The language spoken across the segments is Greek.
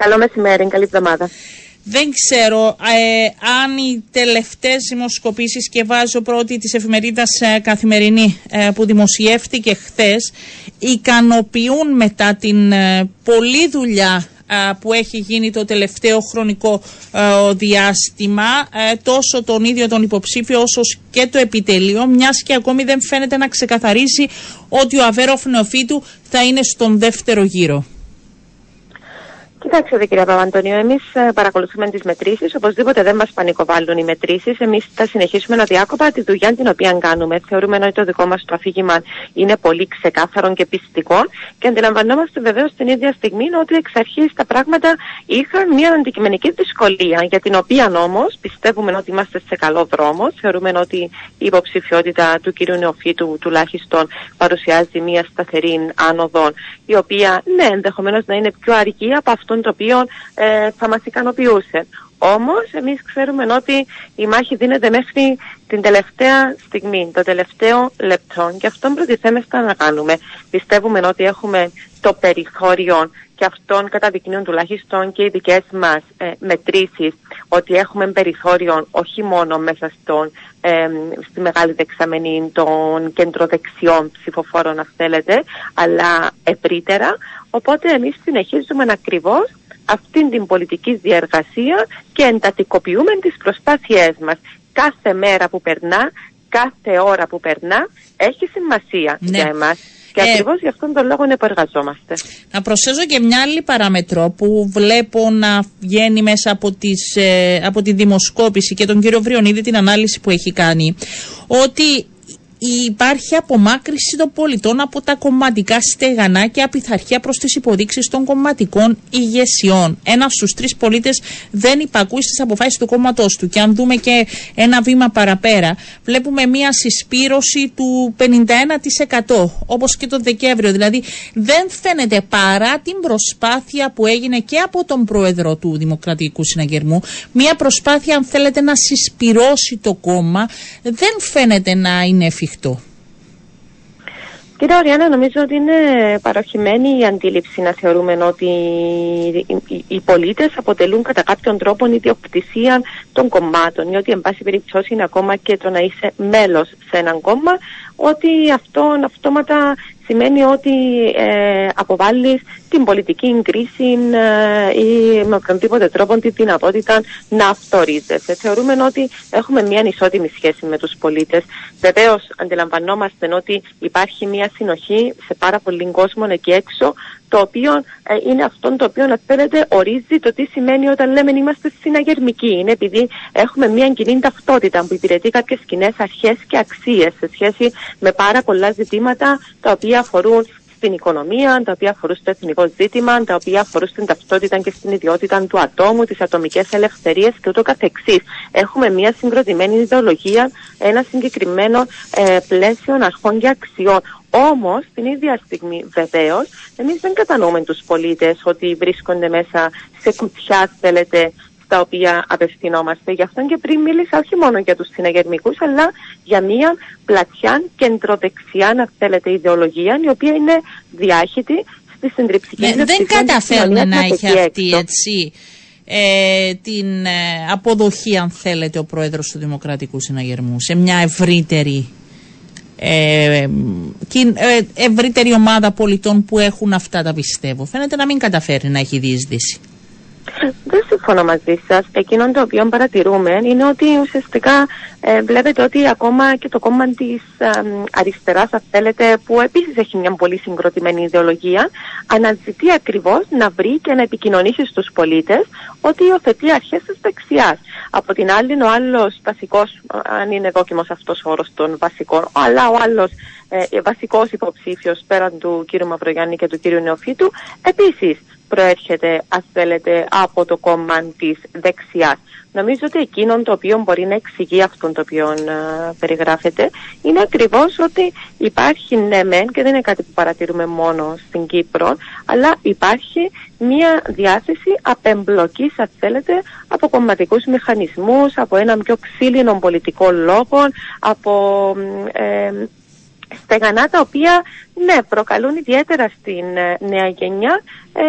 Καλό μεσημέρι, καλή εβδομάδα. Δεν ξέρω ε, αν οι τελευταίες δημοσκοπήσεις και βάζω πρώτη της εφημερίδας ε, Καθημερινή ε, που δημοσιεύτηκε χθες ικανοποιούν μετά την πολλή δουλειά που έχει γίνει το τελευταίο χρονικό διάστημα τόσο τον ίδιο τον υποψήφιο όσο και το επιτελείο μιας και ακόμη δεν φαίνεται να ξεκαθαρίσει ότι ο Αβέροφ Νεοφίτου θα είναι στον δεύτερο γύρο. Κοιτάξτε, κύριε Παπαντονίου, εμείς ε, παρακολουθούμε τις μετρήσεις. Οπωσδήποτε δεν μας πανικοβάλλουν οι μετρήσεις. Εμείς θα συνεχίσουμε να διάκοπα τη δουλειά την οποία κάνουμε. Θεωρούμε ότι το δικό μας το αφήγημα είναι πολύ ξεκάθαρο και πιστικό και αντιλαμβανόμαστε βεβαίως την ίδια στιγμή ότι εξ αρχής τα πράγματα είχαν μια αντικειμενική δυσκολία, για την οποία όμως πιστεύουμε ότι είμαστε σε καλό δρόμο. Θεωρούμε ότι η υποψηφιότητα του κυρίου Νεοφίτου τουλάχιστον παρουσιάζει μια σταθερή άνοδο, η οποία ναι, ενδεχομένως να είναι πιο αργή από αυτό το οποίο ε, θα μας ικανοποιούσε. Όμως εμείς ξέρουμε ότι η μάχη δίνεται μέχρι την τελευταία στιγμή, το τελευταίο λεπτό και αυτόν προτιθέμεστα να κάνουμε. Πιστεύουμε ότι έχουμε το περιθώριο και αυτόν καταδεικνύουν τουλάχιστον και οι δικές μας ε, μετρήσεις ότι έχουμε περιθώριο όχι μόνο μέσα στον, ε, στη μεγάλη δεξαμενή των κεντροδεξιών ψηφοφόρων αν θέλετε, αλλά ευρύτερα. Οπότε εμείς συνεχίζουμε ακριβώς αυτήν την πολιτική διαργασία και εντατικοποιούμε τις προσπάθειές μας. Κάθε μέρα που περνά, κάθε ώρα που περνά έχει σημασία ναι. για εμάς. Και ε, ακριβώς γι' αυτόν τον λόγο είναι που εργαζόμαστε. Να προσθέσω και μια άλλη παράμετρο που βλέπω να βγαίνει μέσα από, τις, ε, από τη δημοσκόπηση και τον κύριο Βριονίδη την ανάλυση που έχει κάνει. Ότι υπάρχει απομάκρυση των πολιτών από τα κομματικά στεγανά και απειθαρχία προς τις υποδείξεις των κομματικών ηγεσιών. Ένας στους τρεις πολίτες δεν υπακούει στις αποφάσεις του κόμματός του. Και αν δούμε και ένα βήμα παραπέρα, βλέπουμε μία συσπήρωση του 51% όπως και το Δεκέμβριο. Δηλαδή δεν φαίνεται παρά την προσπάθεια που έγινε και από τον πρόεδρο του Δημοκρατικού Συναγερμού, μία προσπάθεια αν θέλετε να συσπυρώσει το κόμμα, δεν φαίνεται να είναι εφικτή εφικτό. Κύριε Οριάννα, νομίζω ότι είναι παροχημένη η αντίληψη να θεωρούμε ότι οι πολίτες αποτελούν κατά κάποιον τρόπο ιδιοκτησία των κομμάτων ή ότι εν πάση περιπτώσει είναι ακόμα και το να είσαι μέλος σε έναν κόμμα ότι αυτό αυτόματα σημαίνει ότι ε, αποβάλλεις την πολιτική κρίση ε, ή με οποιονδήποτε τρόπο τη δυνατότητα να αυτορίζεσαι. Θεωρούμε ότι έχουμε μια ισότιμη σχέση με τους πολίτες. Βεβαίως αντιλαμβανόμαστε ότι υπάρχει μια συνοχή σε πάρα πολύ κόσμο εκεί έξω το οποίο ε, είναι αυτό το οποίο, αν θέλετε, ορίζει το τι σημαίνει όταν λέμε είμαστε συναγερμικοί. Είναι επειδή έχουμε μια κοινή ταυτότητα που υπηρετεί κάποιες κοινές αρχές και αξίες σε σχέση με πάρα πολλά ζητήματα τα οποία αφορούν στην οικονομία, τα οποία αφορούν στο εθνικό ζήτημα, τα οποία αφορούν στην ταυτότητα και στην ιδιότητα του ατόμου, τις ατομικές ελευθερίες και ούτω καθεξής. Έχουμε μια συγκροτημένη ιδεολογία, ένα συγκεκριμένο ε, πλαίσιο αρχών και αξιών. Όμως, την ίδια στιγμή, βεβαίως, εμείς δεν κατανοούμε τους πολίτες ότι βρίσκονται μέσα σε κουτιά, θέλετε, στα οποία απευθυνόμαστε. Γι' αυτό και πριν μίλησα όχι μόνο για τους συναγερμικούς, αλλά για μια πλατιά κεντροδεξιά, αν θέλετε, ιδεολογία, η οποία είναι διάχυτη στη συντριπτική ναι, Δεν καταφέρνει να έχει αυτή έτσι ε, την ε, αποδοχή, αν θέλετε, ο πρόεδρος του Δημοκρατικού Συναγερμού σε μια ευρύτερη ε, ε, ευρύτερη ομάδα πολιτών που έχουν αυτά τα πιστεύω. Φαίνεται να μην καταφέρει να έχει διεισδύσει. Δεν συμφωνώ μαζί σας. Εκείνο το οποίο παρατηρούμε είναι ότι ουσιαστικά ε, βλέπετε ότι ακόμα και το κόμμα της ε, αριστεράς, αν θέλετε, που επίσης έχει μια πολύ συγκροτημένη ιδεολογία, αναζητεί ακριβώς να βρει και να επικοινωνήσει στους πολίτες ότι υιοθετεί αρχές της δεξιάς. Από την άλλη, ο άλλος βασικός, αν είναι δόκιμος αυτός ο όρος των βασικών, αλλά ο άλλος ε, βασικός υποψήφιος πέραν του κ. Μαυρογιάννη και του κ. Νεοφίτου, επίσης προέρχεται, ας θέλετε, από το κόμμα της δεξιάς. Νομίζω ότι εκείνον το οποίο μπορεί να εξηγεί αυτόν το οποίο uh, περιγράφεται είναι ακριβώς ότι υπάρχει ναι μεν και δεν είναι κάτι που παρατηρούμε μόνο στην Κύπρο αλλά υπάρχει μια διάθεση απεμπλοκής αν θέλετε από κομματικούς μηχανισμούς, από έναν πιο ξύλινο πολιτικό λόγο, από ε, στεγανά τα οποία ναι προκαλούν ιδιαίτερα στην ε, νέα γενιά ε,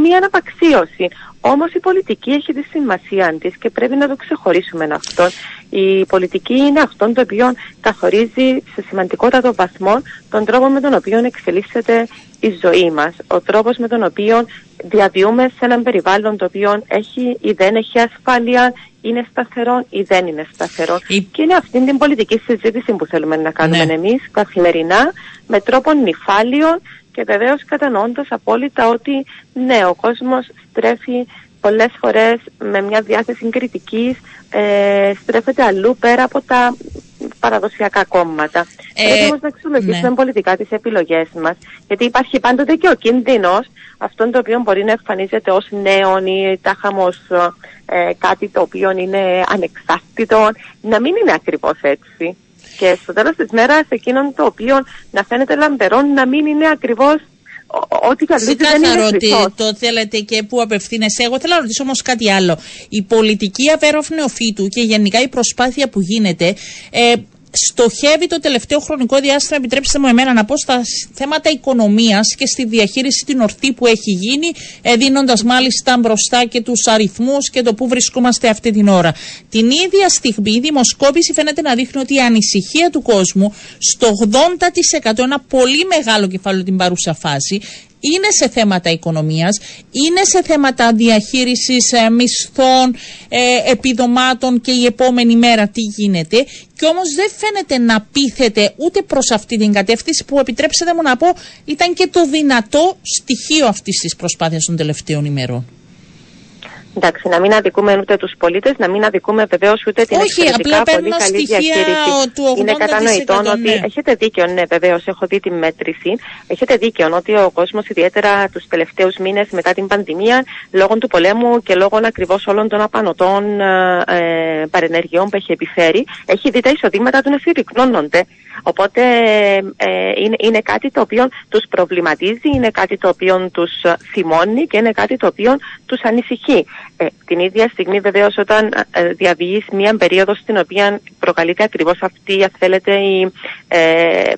μία αναπαξίωση. Όμως η πολιτική έχει τη σημασία της και πρέπει να το ξεχωρίσουμε αυτό. Η πολιτική είναι αυτό το οποίο καθορίζει σε σημαντικότατο βαθμό τον τρόπο με τον οποίο εξελίσσεται η ζωή μας. Ο τρόπος με τον οποίο διαβιούμε σε έναν περιβάλλον το οποίο έχει ή δεν έχει ασφάλεια, είναι σταθερό ή δεν είναι σταθερό. Και είναι αυτή την πολιτική συζήτηση που θέλουμε να κάνουμε ναι. εμείς καθημερινά με τρόπο νυφάλιο και βεβαίως κατανοώντας απόλυτα ότι ναι, ο κόσμος στρέφει πολλές φορές με μια διάθεση κριτικής ε, στρέφεται αλλού πέρα από τα παραδοσιακά κόμματα. Ε, Πρέπει όμως να αξιολογήσουμε ναι. πολιτικά τις επιλογές μας γιατί υπάρχει πάντοτε και ο κίνδυνος αυτό το οποίο μπορεί να εμφανίζεται ως νέο ή τάχα ε, κάτι το οποίο είναι ανεξάρτητο να μην είναι ακριβώς έτσι. Και στο τέλος της μέρας εκείνον το οποίο να φαίνεται λαμπερό να μην είναι ακριβώς Ό,τι Ξεκάθαρο ότι το θέλετε και πού απευθύνεσαι. Εγώ θέλω να ρωτήσω όμως κάτι άλλο. Η πολιτική αβέροφ νεοφύτου και γενικά η προσπάθεια που γίνεται ε, στοχεύει το τελευταίο χρονικό διάστημα, επιτρέψτε μου εμένα να πω, στα θέματα οικονομίας και στη διαχείριση την ορθή που έχει γίνει, ε, δίνοντας μάλιστα μπροστά και τους αριθμούς και το που βρισκόμαστε αυτή την ώρα. Την ίδια στιγμή η δημοσκόπηση φαίνεται να δείχνει ότι η ανησυχία του κόσμου στο 80% ένα πολύ μεγάλο κεφάλαιο την παρούσα φάση είναι σε θέματα οικονομίας, είναι σε θέματα διαχείρισης ε, μισθών, ε, επιδομάτων και η επόμενη μέρα τι γίνεται και όμως δεν φαίνεται να πείθεται ούτε προς αυτή την κατεύθυνση που επιτρέψτε μου να πω ήταν και το δυνατό στοιχείο αυτής της προσπάθειας των τελευταίων ημερών. Εντάξει, να μην αδικούμε ούτε τους πολίτες, να μην αδικούμε βεβαίως ούτε την Όχι, εξαιρετικά πολύ καλή διαχείριση. Του 80 Είναι κατανοητό ότι ναι. έχετε δίκιο, ναι, βεβαίως, έχω δει τη μέτρηση. Έχετε δίκιο ότι ο κόσμος, ιδιαίτερα τους τελευταίους μήνες μετά την πανδημία, λόγω του πολέμου και λόγω ακριβώς όλων των απανοτών ε, παρενεργειών που έχει επιφέρει, έχει δει τα εισοδήματα του να συρρυκνώνονται. Οπότε ε, είναι, είναι κάτι το οποίο τους προβληματίζει, είναι κάτι το οποίο τους θυμώνει και είναι κάτι το οποίο τους ανησυχεί. Ε, την ίδια στιγμή βεβαίως όταν ε, διαβείς μια περίοδος στην οποία προκαλείται ακριβώς αυτή, αν θέλετε, η, ε,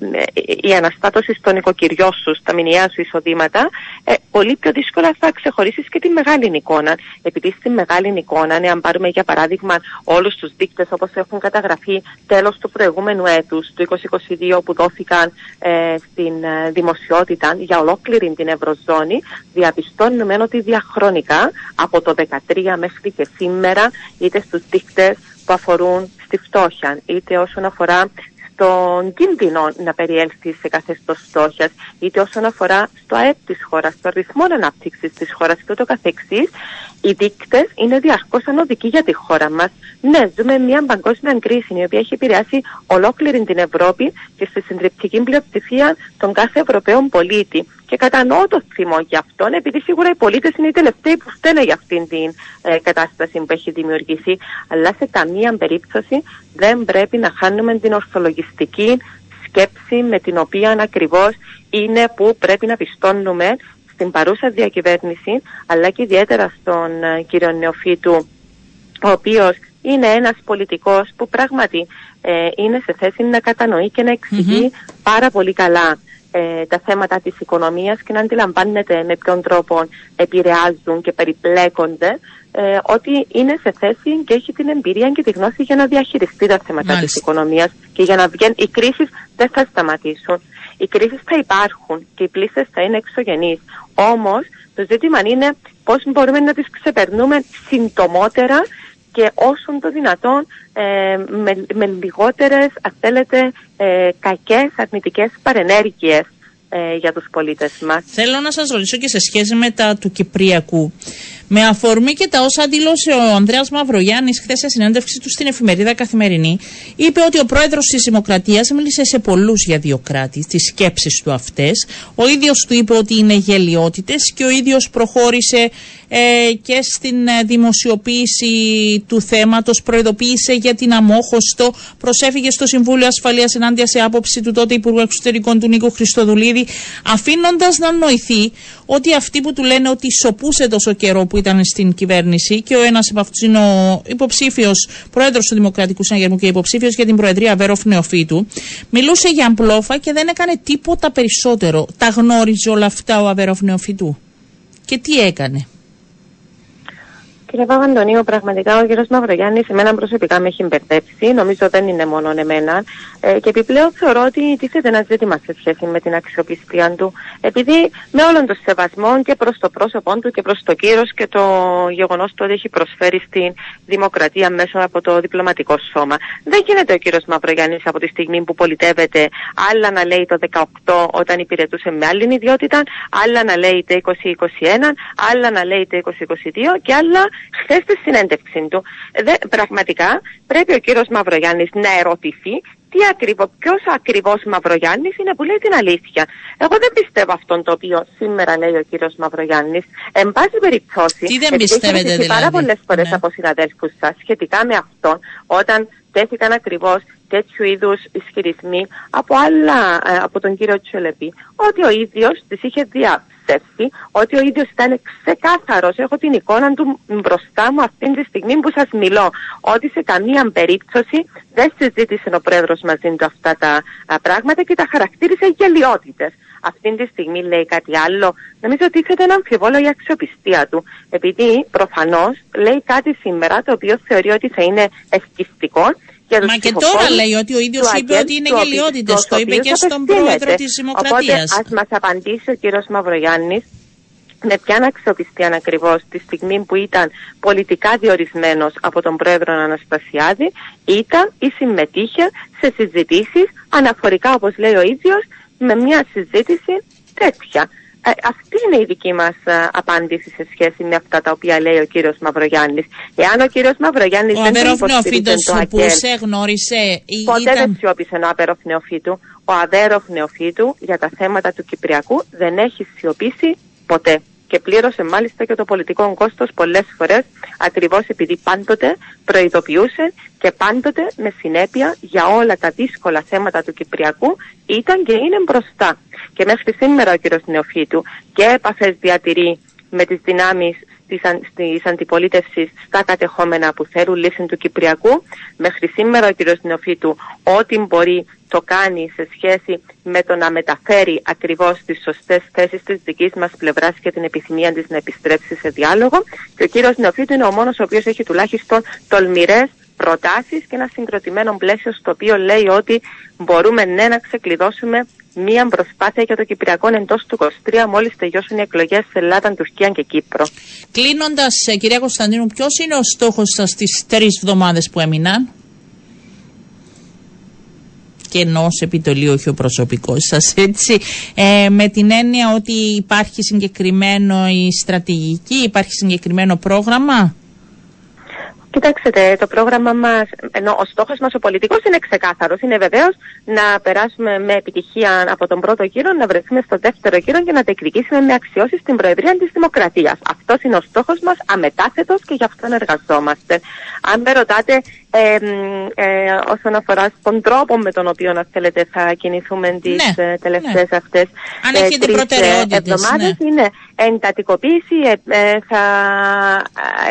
η αναστάτωση στον οικοκυριό σου, στα μηνιαία σου εισοδήματα, ε, πολύ πιο δύσκολα θα ξεχωρίσεις και τη μεγάλη εικόνα. Επειδή στη μεγάλη εικόνα, ναι, αν πάρουμε για παράδειγμα όλους τους δείκτες όπως έχουν καταγραφεί τέλος του προηγούμενου έτους, του 2022 που δόθηκαν ε, στην ε, δημοσιότητα για ολόκληρη την Ευρωζώνη, διαπιστώνουμε ότι διαχρονικά από το 2013 μέχρι και σήμερα, είτε στους δείκτες που αφορούν στη φτώχεια, είτε όσον αφορά στον κίνδυνο να περιέλθει σε καθεστώς φτώχειας, είτε όσον αφορά στο ΑΕΠ της χώρας, στο ρυθμό ανάπτυξη της χώρας και ούτω καθεξής, οι δείκτες είναι διαρκώς ανωδικοί για τη χώρα μας. Ναι, ζούμε μια παγκόσμια κρίση η οποία έχει επηρεάσει ολόκληρη την Ευρώπη και στη συντριπτική πλειοψηφία των κάθε Ευρωπαίων πολίτη. Και κατανοώ το θυμό γι' αυτόν, επειδή σίγουρα οι πολίτες είναι οι τελευταίοι που φταίνε για αυτήν την ε, κατάσταση που έχει δημιουργηθεί. Αλλά σε καμία περίπτωση δεν πρέπει να χάνουμε την ορθολογιστική σκέψη με την οποία ακριβώς είναι που πρέπει να πιστώνουμε στην παρούσα διακυβέρνηση, αλλά και ιδιαίτερα στον ε, κύριο Νεοφίτου, ο οποίος είναι ένας πολιτικός που πράγματι ε, είναι σε θέση να κατανοεί και να εξηγει πάρα πολύ καλά ε, τα θέματα της οικονομίας και να αντιλαμβάνεται με ποιον τρόπο επηρεάζουν και περιπλέκονται ε, ότι είναι σε θέση και έχει την εμπειρία και τη γνώση για να διαχειριστεί τα θέματα Μάλιστα. της οικονομίας και για να βγουν οι κρίσεις δεν θα σταματήσουν. Οι κρίσεις θα υπάρχουν και οι πλήσεις θα είναι εξωγενείς. Όμως το ζήτημα είναι πώς μπορούμε να τις ξεπερνούμε συντομότερα και όσον το δυνατόν ε, με, με λιγότερες, αν θέλετε, ε, κακές αρνητικές παρενέργειες ε, για τους πολίτες μας. Θέλω να σας ρωτήσω και σε σχέση με τα του Κυπριακού. Με αφορμή και τα όσα δήλωσε ο Ανδρέας Μαυρογιάννης χθες σε συνέντευξη του στην εφημερίδα Καθημερινή, είπε ότι ο πρόεδρος της Δημοκρατίας μίλησε σε πολλούς για δύο κράτη, τις σκέψεις του αυτές. Ο ίδιος του είπε ότι είναι γελιότητες και ο ίδιος προχώρησε ε, και στην ε, δημοσιοποίηση του θέματος, προειδοποίησε για την αμόχωστο, προσέφηκε στο Συμβούλιο Ασφαλείας ενάντια σε άποψη του τότε Υπουργού Εξωτερικών του Νίκο Χριστοδουλίδη, αφήνοντας να νοηθεί ότι αυτοί που του λένε ότι σοπούσε τόσο καιρό που ήταν στην κυβέρνηση και ο ένας από αυτούς είναι ο υποψήφιος πρόεδρος του Δημοκρατικού Συναγερμού και υποψήφιος για την Προεδρία Βέροφ Νεοφίτου. Μιλούσε για αμπλόφα και δεν έκανε τίποτα περισσότερο. Τα γνώριζε όλα αυτά ο Αβέροφ Νεοφίτου; Και τι έκανε; Κύριε Παπαντονίου, πραγματικά ο κύριος Μαυρογιάννης εμένα προσωπικά με έχει μπερδέψει. Νομίζω δεν είναι μόνο εμένα. Ε, και επιπλέον θεωρώ ότι τίθεται ένα ζήτημα σε σχέση με την αξιοπιστία του. Επειδή με όλον τον σεβασμό και προς το πρόσωπό του και προς το κύριο και το γεγονός του ότι έχει προσφέρει στην δημοκρατία μέσω από το διπλωματικό σώμα. Δεν γίνεται ο κύριος Μαυρογιάννης από τη στιγμή που πολιτεύεται άλλα να λέει το 18 όταν υπηρετούσε με άλλη ιδιότητα, άλλα να λέει το 2021, άλλα να λέει το 2022 και άλλα χθες στη συνέντευξη του. Δε, πραγματικά πρέπει ο κύριος Μαυρογιάννης να ερωτηθεί τι ακριβώ, ποιος ακριβώς Μαυρογιάννης είναι που λέει την αλήθεια. Εγώ δεν πιστεύω αυτόν το οποίο σήμερα λέει ο κύριος Μαυρογιάννης. Εν πάση περιπτώσει, τι δεν πιστεύετε δηλαδή. πάρα πολλές φορές ναι. από συναδέλφους σας σχετικά με αυτόν, όταν τέθηκαν ακριβώς τέτοιου είδους ισχυρισμοί από, άλλα, ε, από τον κύριο Τσελεπή, ότι ο ίδιος τη είχε δια, ότι ο ίδιος ήταν ξεκάθαρος. Έχω την εικόνα του μπροστά μου αυτή τη στιγμή που σας μιλώ. Ότι σε καμία περίπτωση δεν συζήτησε ο πρόεδρος μαζί του αυτά τα πράγματα και τα χαρακτήρισε γελιότητες. Αυτή τη στιγμή λέει κάτι άλλο. Νομίζω ότι ήθελε να αμφιβόλω η αξιοπιστία του. Επειδή προφανώς λέει κάτι σήμερα το οποίο θεωρεί ότι θα είναι ευτυχιστικό Μα και τώρα λέει ότι ο ίδιος είπε ότι είναι γελιότητες. Το είπε και στον πρόεδρο της Δημοκρατίας. Οπότε ας μας απαντήσει ο κύριος Μαυρογιάννης με ποια αξιοπιστία ακριβώς τη στιγμή που ήταν πολιτικά διορισμένος από τον πρόεδρο Αναστασιάδη, ήταν ή συμμετείχε σε συζητήσεις αναφορικά, όπως λέει ο ίδιος, με μια συζήτηση τέτοια. Ε, αυτή είναι η δική μας ε, απάντηση σε σχέση με αυτά τα οποία λέει ο κύριος Μαυρογιάννης. Εάν ο κύριος Μαυρογιάννης ο δεν υποστηρίζει το ΑΚΕΛ... που σε γνώρισε... Ποτέ ήταν... δεν σιώπησε ο Αβέροφ Νεοφύτου. Ο Αβέροφ Νεοφύτου για τα θέματα του Κυπριακού δεν έχει σιωπήσει ποτέ και πλήρωσε μάλιστα και το πολιτικό κόστος πολλές φορές ακριβώς επειδή πάντοτε προειδοποιούσε και πάντοτε με συνέπεια για όλα τα δύσκολα θέματα του Κυπριακού ήταν και είναι μπροστά. Και μέχρι σήμερα ο κ. Νεοφίτου και επαφές διατηρεί με τις δυνάμεις της, αντιπολίτευσης στα κατεχόμενα που θέλουν λύση του Κυπριακού. Μέχρι σήμερα ο κ. Νεοφίτου ό,τι μπορεί το κάνει σε σχέση με το να μεταφέρει ακριβώς τις σωστές θέσεις της δικής μας πλευράς και την επιθυμία της να επιστρέψει σε διάλογο. Και ο κύριος Νεοφίτου είναι ο μόνος ο οποίος έχει τουλάχιστον τολμηρές προτάσεις και ένα συγκροτημένο πλαίσιο στο οποίο λέει ότι μπορούμε ναι να ξεκλειδώσουμε μία προσπάθεια για το Κυπριακό εντός του 23 μόλις τελειώσουν οι εκλογές σε Ελλάδα, Τουρκία και Κύπρο. Κλείνοντας, ε, κυρία Κωνσταντίνου, ποιος είναι ο στόχος σας στι τρεις εβδομάδες που έμειναν; Και ενός επιτολή, όχι ο προσωπικός σας, έτσι. Ε, με την έννοια ότι υπάρχει συγκεκριμένο η στρατηγική, υπάρχει συγκεκριμένο πρόγραμμα; Κοιτάξτε, το πρόγραμμα μας, ενώ ο στόχος μας ο πολιτικός είναι ξεκάθαρος. Είναι βεβαίως να περάσουμε με επιτυχία από τον πρώτο γύρο, να βρεθούμε στο δεύτερο γύρο και να διεκδικήσουμε με αξιώσεις στην Προεδρία της Δημοκρατίας. Αυτός είναι ο στόχος μας, αμετάθετος και γι' αυτόν εργαζόμαστε. Αν με ρωτάτε ε, ε, όσον αφορά στον τρόπο με τον οποίο να θέλετε θα κινηθούμε τις ναι, ε, τελευταίες ναι. αυτές ε, εβδομάδε, ναι. είναι εντατικοποίηση. Ε, ε, θα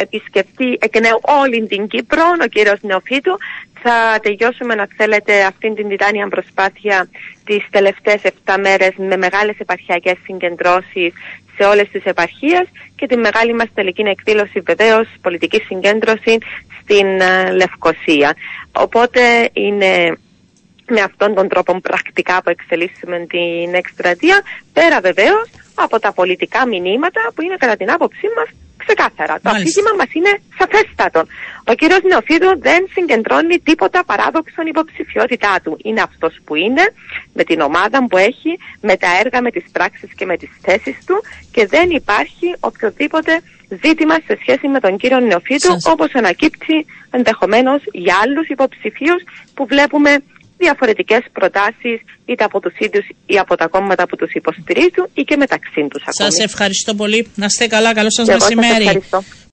επισκεφτεί εκ νέου όλη την Κύπρο ο κύριος Νεοφίτου. Θα τελειώσουμε, να θέλετε, αυτήν την τιτάνια προσπάθεια τις τελευταίες 7 μέρες με μεγάλες επαρχιακές συγκεντρώσεις σε όλες τις επαρχίες και τη μεγάλη μας τελική εκδήλωση βεβαίως πολιτική συγκέντρωση στην uh, Λευκοσία. Οπότε είναι με αυτόν τον τρόπο πρακτικά που εξελίσσουμε την εκστρατεία, πέρα βεβαίως από τα πολιτικά μηνύματα που είναι κατά την άποψή μας ξεκάθαρα. Το αφήγημα μας είναι σαφέστατο. Ο κύριος Νεοφίδου δεν συγκεντρώνει τίποτα παράδοξον υποψηφιότητά του. Είναι αυτός που είναι, με την ομάδα που έχει, με τα έργα, με τις πράξεις και με τις θέσεις του και δεν υπάρχει οποιοδήποτε ζήτημα σε σχέση με τον κύριο Νεοφίδου, όπως ανακύπτει ενδεχομένως για άλλους υποψηφίους που βλέπουμε διαφορετικές προτάσεις είτε από τους ίδιους ή από τα κόμματα που τους υποστηρίζουν ή και μεταξύ τους. Σας ευχαριστώ πολύ. Να είστε καλά. Καλό σας μεσημέρι.